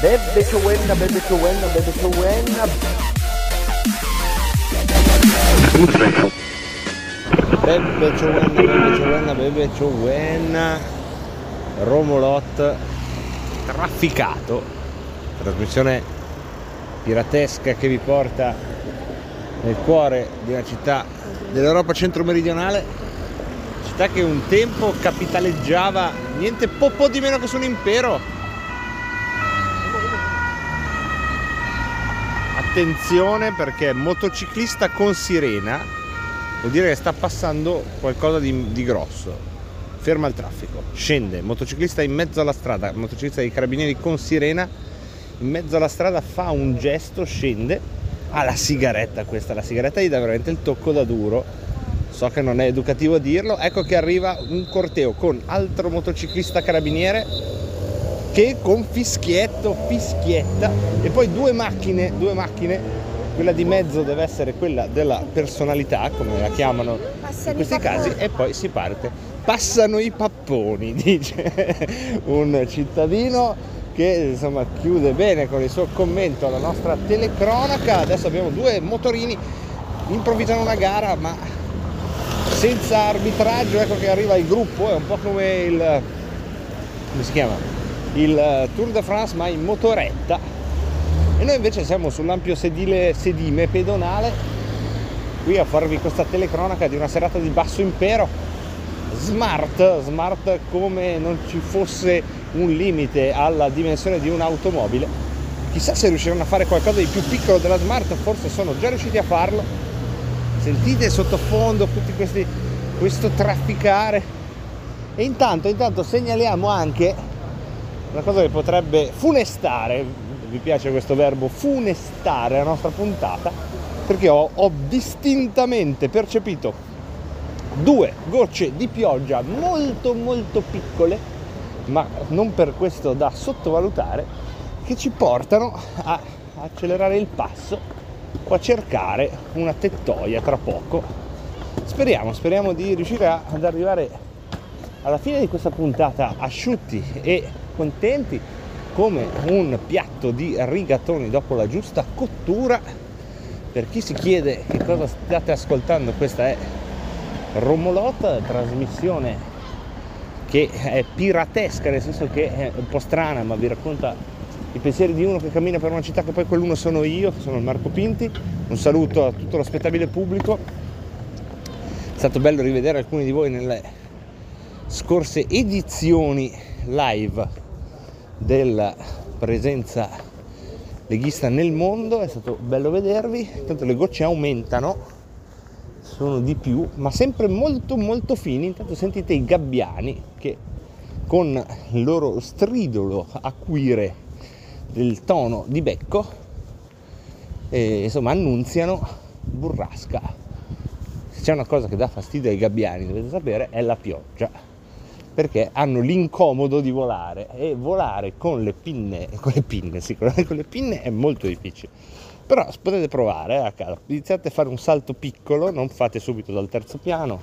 Bebe che buena, bebe che buena, bebe che buena. Bebe che buena, bebe che buena, bebe che buena. Romolot trafficato. Trasmissione piratesca che vi porta nel cuore di una città dell'Europa centro-meridionale città che un tempo capitaleggiava niente po' di meno che su un impero. Attenzione perché motociclista con sirena vuol dire che sta passando qualcosa di, di grosso. Ferma il traffico, scende, motociclista in mezzo alla strada, motociclista dei carabinieri con sirena, in mezzo alla strada fa un gesto, scende, ha la sigaretta questa, la sigaretta gli dà veramente il tocco da duro. So che non è educativo dirlo, ecco che arriva un corteo con altro motociclista carabiniere che con fischietto fischietta. E poi due macchine, due macchine, quella di mezzo deve essere quella della personalità, come la chiamano in questi casi, e poi si parte. Passano i papponi, dice un cittadino che insomma chiude bene con il suo commento alla nostra telecronaca. Adesso abbiamo due motorini, improvvisano una gara, ma senza arbitraggio. Ecco che arriva il gruppo è un po' come il come si chiama il Tour de France ma in motoretta. E noi invece siamo sull'ampio sedile sedime pedonale qui a farvi questa telecronaca di una serata di basso impero. Smart smart come non ci fosse un limite alla dimensione di un'automobile. Chissà se riusciranno a fare qualcosa di più piccolo della smart forse sono già riusciti a farlo. Sentite sottofondo tutti questi questo trafficare. E intanto intanto segnaliamo anche una cosa che potrebbe funestare vi piace questo verbo funestare la nostra puntata perché ho, ho distintamente percepito due gocce di pioggia molto molto piccole ma non per questo da sottovalutare che ci portano a accelerare il passo o a cercare una tettoia tra poco. Speriamo, speriamo di riuscire ad arrivare alla fine di questa puntata asciutti e contenti come un piatto di rigatoni dopo la giusta cottura. Per chi si chiede che cosa state ascoltando, questa è Romolot, trasmissione che è piratesca, nel senso che è un po' strana, ma vi racconta i pensieri di uno che cammina per una città che poi quell'uno sono io, che sono Marco Pinti. Un saluto a tutto lo spettabile pubblico. È stato bello rivedere alcuni di voi nelle scorse edizioni live della presenza leghista nel mondo, è stato bello vedervi, tanto le gocce aumentano, sono di più, ma sempre molto molto fini, intanto sentite i gabbiani che con il loro stridolo acuire del tono di becco e insomma annunziano burrasca. Se c'è una cosa che dà fastidio ai gabbiani, dovete sapere, è la pioggia, perché hanno l'incomodo di volare e volare con le pinne, con le pinne, sicuramente con le pinne è molto difficile. Però potete provare eh, a casa, iniziate a fare un salto piccolo, non fate subito dal terzo piano,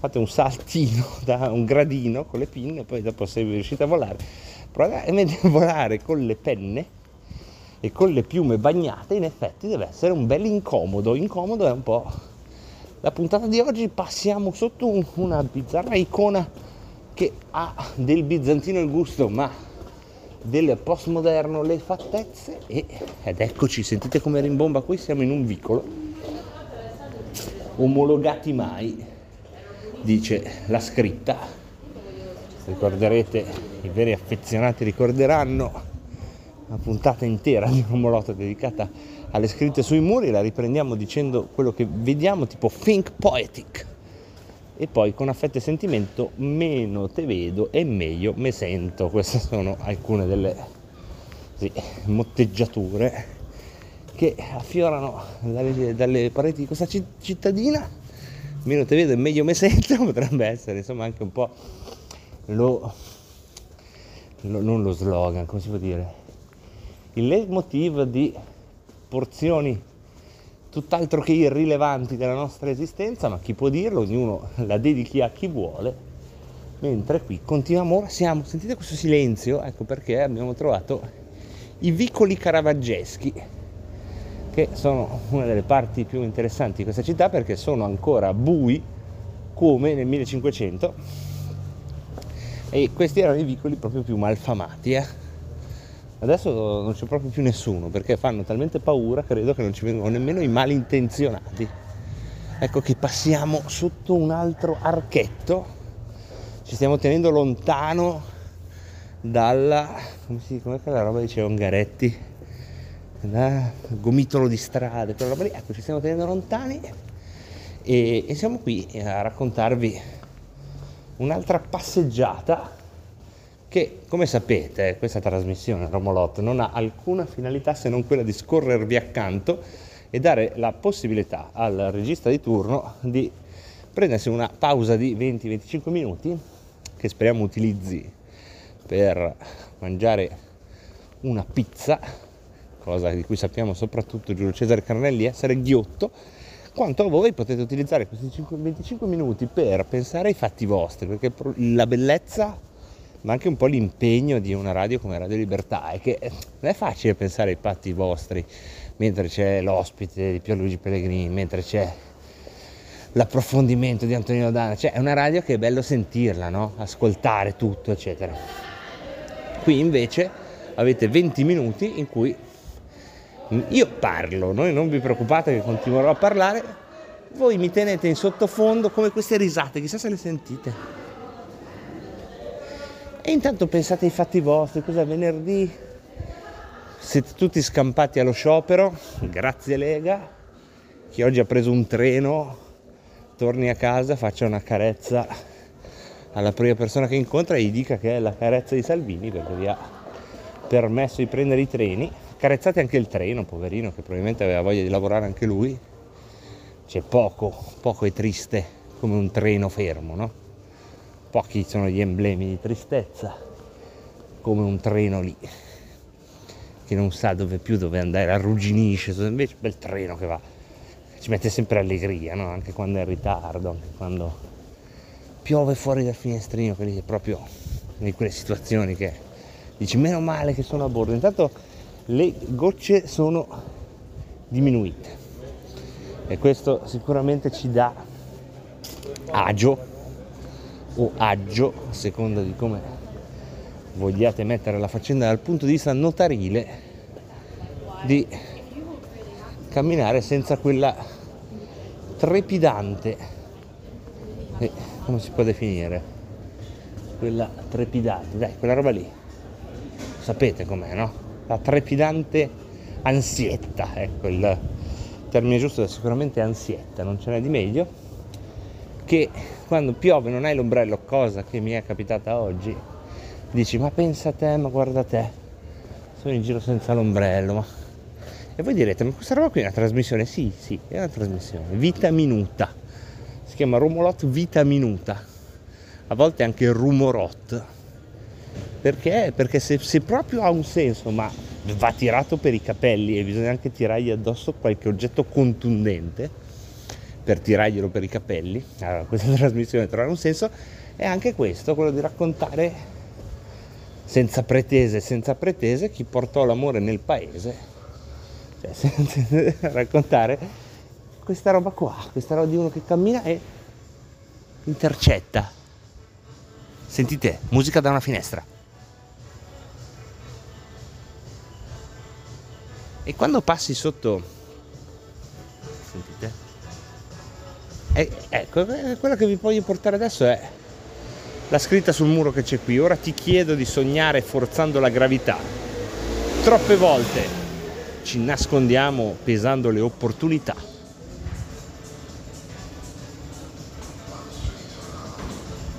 fate un saltino da un gradino con le pinne, poi dopo se riuscite a volare provate a volare con le penne e con le piume bagnate in effetti deve essere un bel incomodo incomodo è un po' la puntata di oggi passiamo sotto un, una bizzarra icona che ha del bizantino il gusto ma del postmoderno le fattezze e, ed eccoci sentite come rimbomba qui siamo in un vicolo omologati mai dice la scritta. Ricorderete, i veri affezionati ricorderanno una puntata intera di Romolotto dedicata alle scritte sui muri, la riprendiamo dicendo quello che vediamo tipo think poetic e poi con affetto e sentimento meno te vedo e meglio me sento. Queste sono alcune delle sì, motteggiature che affiorano dalle, dalle pareti di questa cittadina. Meno te vedo e meglio me sento, potrebbe essere insomma anche un po' lo, lo, non lo slogan, come si può dire, il leitmotiv di porzioni tutt'altro che irrilevanti della nostra esistenza, ma chi può dirlo, ognuno la dedichi a chi vuole, mentre qui continuiamo, ora siamo, sentite questo silenzio, ecco perché abbiamo trovato i vicoli caravaggeschi, che sono una delle parti più interessanti di questa città perché sono ancora bui come nel 1500 e questi erano i vicoli proprio più malfamati. Eh? Adesso non c'è proprio più nessuno perché fanno talmente paura, credo che non ci vengono nemmeno i malintenzionati. Ecco che passiamo sotto un altro archetto, ci stiamo tenendo lontano dalla, come si, che la roba diceva Ungaretti? Da gomitolo di strade, quella roba lì, ecco ci stiamo tenendo lontani e, e siamo qui a raccontarvi un'altra passeggiata che come sapete questa trasmissione Romolot non ha alcuna finalità se non quella di scorrervi accanto e dare la possibilità al regista di turno di prendersi una pausa di 20-25 minuti che speriamo utilizzi per mangiare una pizza, cosa di cui sappiamo soprattutto Giulio Cesare Carnelli essere ghiotto, quanto a voi potete utilizzare questi 25 minuti per pensare ai fatti vostri, perché la bellezza ma anche un po' l'impegno di una radio come Radio Libertà è che non è facile pensare ai patti vostri mentre c'è l'ospite di Pierluigi Pellegrini, mentre c'è l'approfondimento di Antonino Dana, cioè è una radio che è bello sentirla, no? ascoltare tutto, eccetera. Qui invece avete 20 minuti in cui io parlo, noi non vi preoccupate che continuerò a parlare, voi mi tenete in sottofondo come queste risate, chissà se le sentite. E intanto pensate ai fatti vostri, cos'è venerdì? Siete tutti scampati allo sciopero, grazie Lega. Chi oggi ha preso un treno, torni a casa, faccia una carezza alla prima persona che incontra e gli dica che è la carezza di Salvini perché vi ha permesso di prendere i treni. Carezzate anche il treno, poverino, che probabilmente aveva voglia di lavorare anche lui. C'è poco, poco e triste come un treno fermo, no? Pochi sono gli emblemi di tristezza, come un treno lì che non sa dove più dove andare, arrugginisce, invece bel treno che va, ci mette sempre allegria, no? anche quando è in ritardo, anche quando piove fuori dal finestrino, lì è proprio in quelle situazioni che dici meno male che sono a bordo, intanto le gocce sono diminuite e questo sicuramente ci dà agio o aggio, a seconda di come vogliate mettere la faccenda dal punto di vista notarile, di camminare senza quella trepidante, eh, come si può definire? Quella trepidante, dai, quella roba lì, sapete com'è, no? La trepidante ansietta, ecco il termine giusto è sicuramente ansietta, non ce n'è di meglio che quando piove non hai l'ombrello, cosa che mi è capitata oggi, dici ma pensa a te, ma guarda te, sono in giro senza l'ombrello. Ma... E voi direte, ma questa roba qui è una trasmissione? Sì, sì, è una trasmissione, vita minuta. Si chiama Rumolot Vita Minuta, a volte anche Rumorot. Perché? Perché se, se proprio ha un senso, ma va tirato per i capelli e bisogna anche tirargli addosso qualche oggetto contundente, per tirarglielo per i capelli, allora, questa trasmissione trovare un senso, è anche questo, quello di raccontare senza pretese, senza pretese chi portò l'amore nel paese, cioè senza, raccontare questa roba qua, questa roba di uno che cammina e intercetta. Sentite, musica da una finestra. E quando passi sotto, sentite, e, ecco, eh, quello che vi voglio portare adesso è la scritta sul muro che c'è qui. Ora ti chiedo di sognare forzando la gravità. Troppe volte ci nascondiamo pesando le opportunità.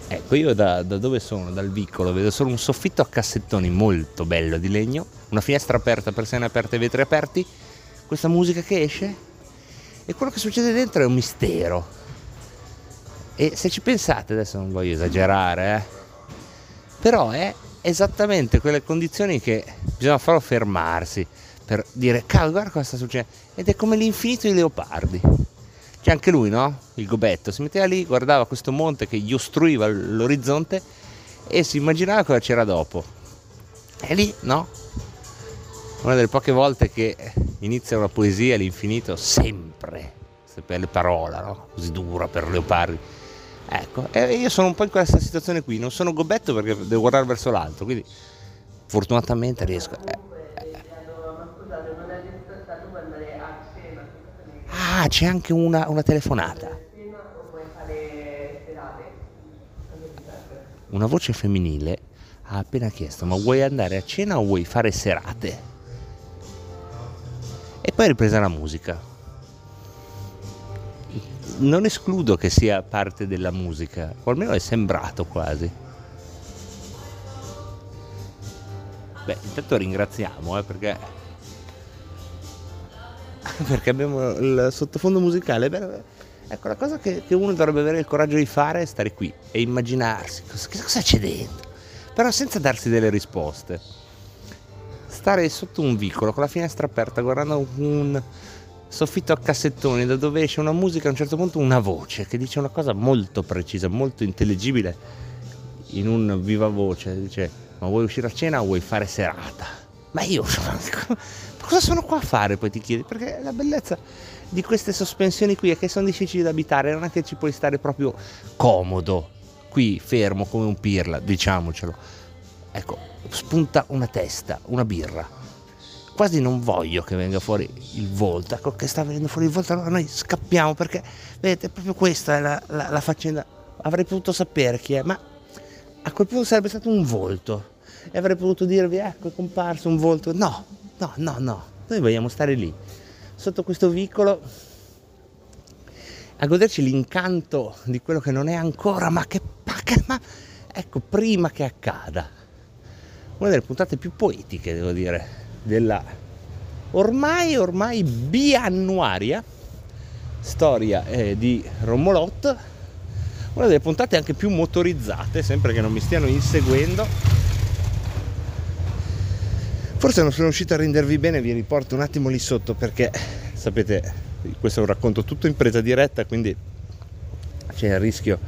Ecco, io da, da, dove sono, dal vicolo, vedo solo un soffitto a cassettoni molto bello di legno, una finestra aperta, persiane aperte, vetri aperti, questa musica che esce e quello che succede dentro è un mistero. E se ci pensate, adesso non voglio esagerare, eh, però è esattamente quelle condizioni che bisogna farlo fermarsi per dire cavolo guarda cosa sta succedendo ed è come l'infinito di leopardi c'è anche lui no? il gobetto si metteva lì guardava questo monte che gli ostruiva l'orizzonte e si immaginava cosa c'era dopo e lì no? una delle poche volte che inizia una poesia all'infinito sempre questa belle parola no? così dura per leopardi Ecco, e io sono un po' in questa situazione qui, non sono gobetto perché devo guardare verso l'alto, quindi fortunatamente riesco. Eh, eh. Ah, c'è anche una, una telefonata. Una voce femminile ha appena chiesto, ma vuoi andare a cena o vuoi fare serate? E poi è ripresa la musica non escludo che sia parte della musica, o almeno è sembrato quasi. Beh, intanto ringraziamo, eh, perché... perché abbiamo il sottofondo musicale. Beh, ecco, la cosa che, che, uno dovrebbe avere il coraggio di fare è stare qui e immaginarsi cosa, cosa c'è dentro, però senza darsi delle risposte. Stare sotto un vicolo con la finestra aperta guardando un, soffitto a cassettoni da dove esce una musica a un certo punto una voce che dice una cosa molto precisa, molto intelligibile in un viva voce, dice ma vuoi uscire a cena o vuoi fare serata? Ma io cosa sono qua a fare poi ti chiedi? Perché la bellezza di queste sospensioni qui è che sono difficili da abitare, non è che ci puoi stare proprio comodo, qui fermo come un pirla, diciamocelo. Ecco, spunta una testa, una birra quasi non voglio che venga fuori il volto, ecco che sta venendo fuori il volto, allora noi scappiamo perché, vedete, proprio questa è la, la, la faccenda, avrei potuto sapere chi è, ma a quel punto sarebbe stato un volto. E avrei potuto dirvi, ecco è comparso un volto, no, no, no, no, noi vogliamo stare lì, sotto questo vicolo, a goderci l'incanto di quello che non è ancora, ma che, ma, ecco, prima che accada. Una delle puntate più poetiche, devo dire, della ormai, ormai biannuaria storia eh, di Romolot, una delle puntate anche più motorizzate, sempre che non mi stiano inseguendo. Forse non sono riuscito a rendervi bene, vi riporto un attimo lì sotto perché sapete, questo è un racconto tutto in presa diretta, quindi c'è il rischio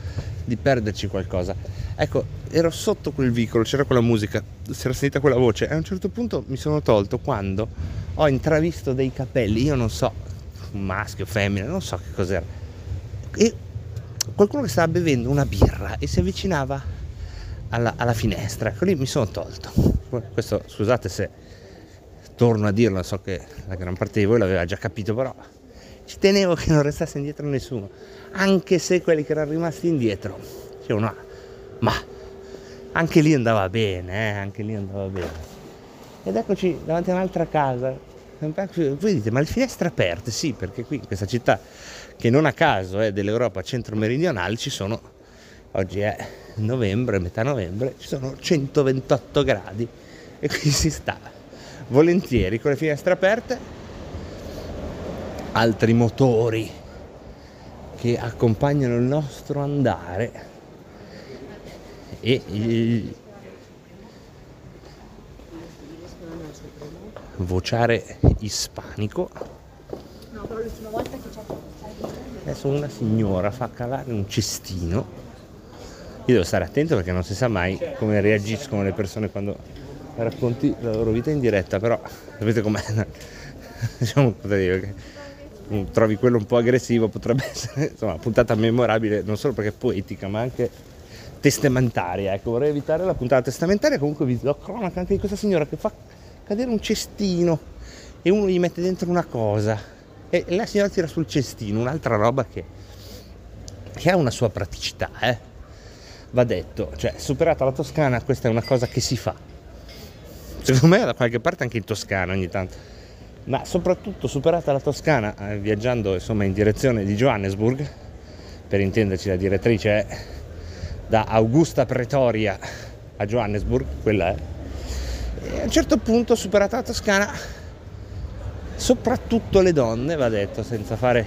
di perderci qualcosa. Ecco, ero sotto quel vicolo, c'era quella musica, si era sentita quella voce e a un certo punto mi sono tolto quando ho intravisto dei capelli, io non so, maschio, femmina, non so che cos'era. E qualcuno che stava bevendo una birra e si avvicinava alla, alla finestra. Ecco lì mi sono tolto. Questo scusate se torno a dirlo, so che la gran parte di voi l'aveva già capito, però ci tenevo che non restasse indietro nessuno, anche se quelli che erano rimasti indietro dicevano, ma anche lì andava bene, eh? anche lì andava bene. Ed eccoci davanti a un'altra casa. Voi dite, ma le finestre aperte? Sì, perché qui in questa città, che non a caso è dell'Europa centro-meridionale, ci sono, oggi è novembre, metà novembre, ci sono 128 gradi e qui si sta volentieri con le finestre aperte, altri motori che accompagnano il nostro andare e il vociare ispanico. Adesso una signora fa calare un cestino. Io devo stare attento perché non si sa mai come reagiscono le persone quando racconti la loro vita in diretta però sapete com'è? Diciamo che trovi quello un po' aggressivo potrebbe essere insomma puntata memorabile non solo perché è poetica ma anche testamentaria. Ecco, vorrei evitare la puntata testamentaria, comunque vi do cronaca anche di questa signora che fa cadere un cestino e uno gli mette dentro una cosa e la signora tira sul cestino un'altra roba che, che ha una sua praticità, eh? va detto, cioè superata la Toscana questa è una cosa che si fa. Secondo me da qualche parte anche in Toscana ogni tanto. Ma soprattutto superata la Toscana, eh, viaggiando insomma in direzione di Johannesburg, per intenderci la direttrice è da Augusta Pretoria a Johannesburg, quella è. E a un certo punto, superata la Toscana, soprattutto le donne, va detto senza fare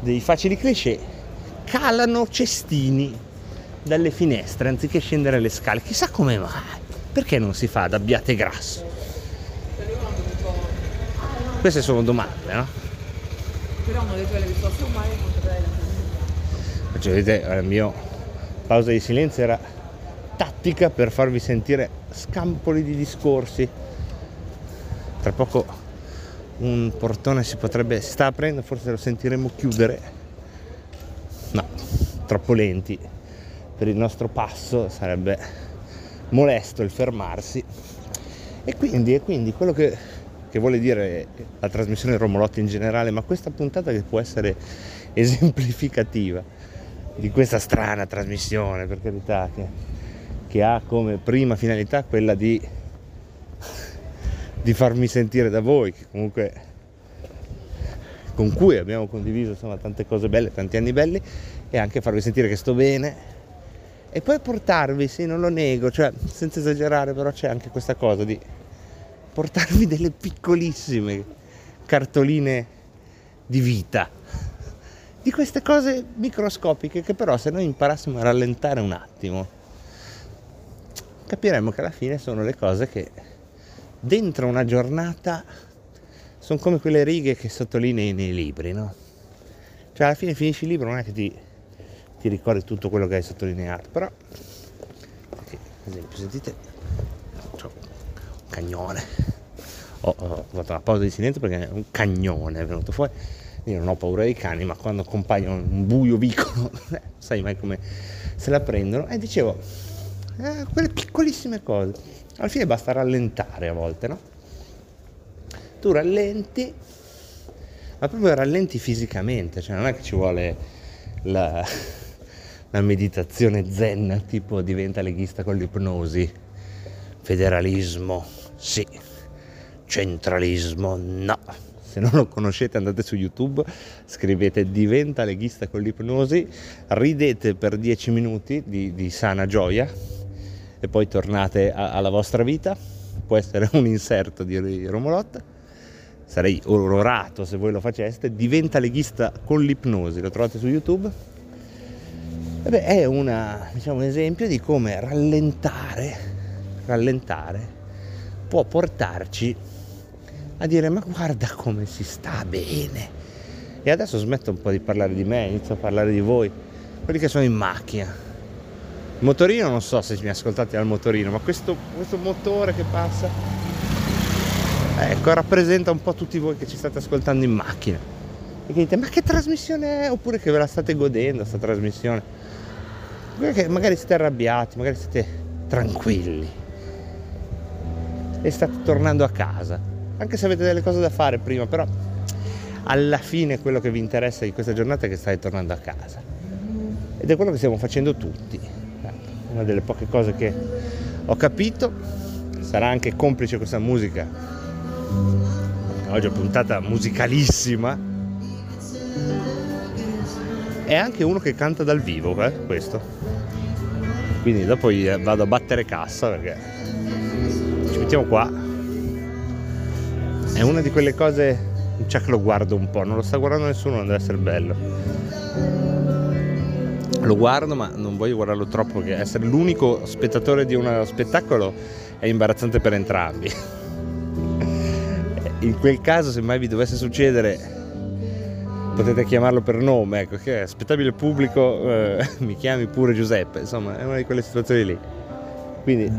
dei facili cliché, calano cestini dalle finestre anziché scendere le scale. Chissà come mai. Perché non si fa da abbiate grasso? Queste sono domande, no? Però non le tue risposte umane molto belle. Cioè, vedete, la mia pausa di silenzio era tattica per farvi sentire scampoli di discorsi. Tra poco un portone si potrebbe, si sta aprendo, forse lo sentiremo chiudere. No, troppo lenti per il nostro passo, sarebbe molesto il fermarsi. E quindi, e quindi quello che, che vuole dire la trasmissione Romolotti in generale, ma questa puntata che può essere esemplificativa di questa strana trasmissione, per carità, che, che ha come prima finalità quella di, di farmi sentire da voi, che comunque con cui abbiamo condiviso insomma, tante cose belle, tanti anni belli, e anche farvi sentire che sto bene. E poi portarvi, sì, non lo nego, cioè senza esagerare, però c'è anche questa cosa di portarvi delle piccolissime cartoline di vita, di queste cose microscopiche che però se noi imparassimo a rallentare un attimo, capiremmo che alla fine sono le cose che dentro una giornata sono come quelle righe che sottolinei nei libri, no? Cioè alla fine finisci il libro, non è che ti, ti ricordi tutto quello che hai sottolineato, però, ad esempio, sentite, c'ho un cagnone, ho, ho fatto una pausa di silenzio perché un cagnone è venuto fuori, io non ho paura dei cani, ma quando compaiono un buio vicolo, sai mai come se la prendono, e dicevo, eh, quelle piccolissime cose, alla fine basta rallentare a volte, no? Tu rallenti, ma proprio rallenti fisicamente, cioè non è che ci vuole la, la meditazione zen, tipo diventa leghista con l'ipnosi, federalismo, sì, centralismo, no. Se non lo conoscete andate su YouTube, scrivete diventa leghista con l'ipnosi, ridete per 10 minuti di, di sana gioia e poi tornate a, alla vostra vita. Può essere un inserto di Romolotta. Sarei onorato se voi lo faceste. Diventa leghista con l'ipnosi, lo trovate su YouTube. E è una, diciamo, un esempio di come rallentare, rallentare può portarci a dire ma guarda come si sta bene. E adesso smetto un po' di parlare di me, inizio a parlare di voi, quelli che sono in macchina. Motorino non so se mi ascoltate al motorino, ma questo, questo motore che passa, ecco, rappresenta un po' tutti voi che ci state ascoltando in macchina. E che dite, ma che trasmissione è? Oppure che ve la state godendo questa trasmissione. Che magari siete arrabbiati, magari siete tranquilli. E state tornando a casa anche se avete delle cose da fare prima, però alla fine quello che vi interessa di questa giornata è che state tornando a casa. Ed è quello che stiamo facendo tutti. Una delle poche cose che ho capito, sarà anche complice questa musica. Oggi è puntata musicalissima. È anche uno che canta dal vivo, eh, questo. Quindi dopo vado a battere cassa perché ci mettiamo qua è una di quelle cose, già che lo guardo un po', non lo sta guardando nessuno, non deve essere bello. Lo guardo ma non voglio guardarlo troppo perché essere l'unico spettatore di uno spettacolo è imbarazzante per entrambi. In quel caso se mai vi dovesse succedere potete chiamarlo per nome, ecco, che è spettabile pubblico, eh, mi chiami pure Giuseppe, insomma è una di quelle situazioni lì. Quindi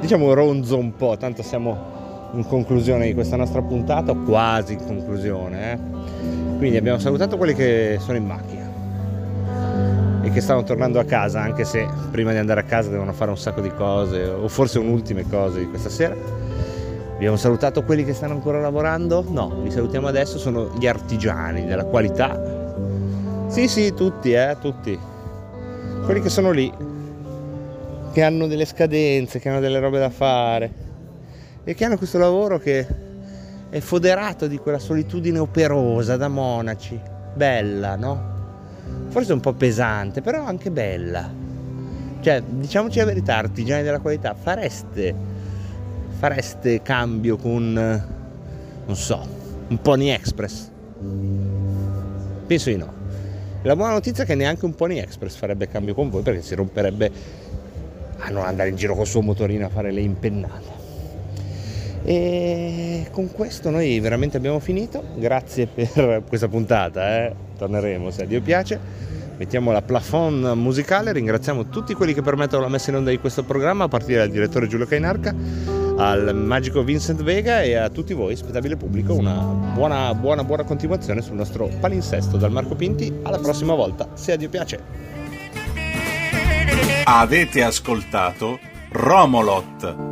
diciamo ronzo un po', tanto siamo in conclusione di questa nostra puntata, o quasi in conclusione. Eh? Quindi abbiamo salutato quelli che sono in macchina e che stanno tornando a casa, anche se prima di andare a casa devono fare un sacco di cose, o forse un'ultima cosa di questa sera. Abbiamo salutato quelli che stanno ancora lavorando? No, li salutiamo adesso, sono gli artigiani della qualità. Sì, sì, tutti, eh, tutti. Quelli che sono lì, che hanno delle scadenze, che hanno delle robe da fare e che hanno questo lavoro che è foderato di quella solitudine operosa da monaci, bella, no? Forse un po' pesante, però anche bella. Cioè, diciamoci la verità, artigiani della qualità, fareste, fareste cambio con, non so, un Pony Express? Penso di no. La buona notizia è che neanche un Pony Express farebbe cambio con voi perché si romperebbe a non andare in giro col suo motorino a fare le impennate. E con questo noi veramente abbiamo finito. Grazie per questa puntata, eh. torneremo se a Dio piace. Mettiamo la plafond musicale, ringraziamo tutti quelli che permettono la messa in onda di questo programma, a partire dal direttore Giulio Cainarca, al magico Vincent Vega e a tutti voi, spettabile pubblico, una buona, buona, buona continuazione sul nostro palinsesto dal Marco Pinti. Alla prossima volta, se a Dio piace. Avete ascoltato Romolot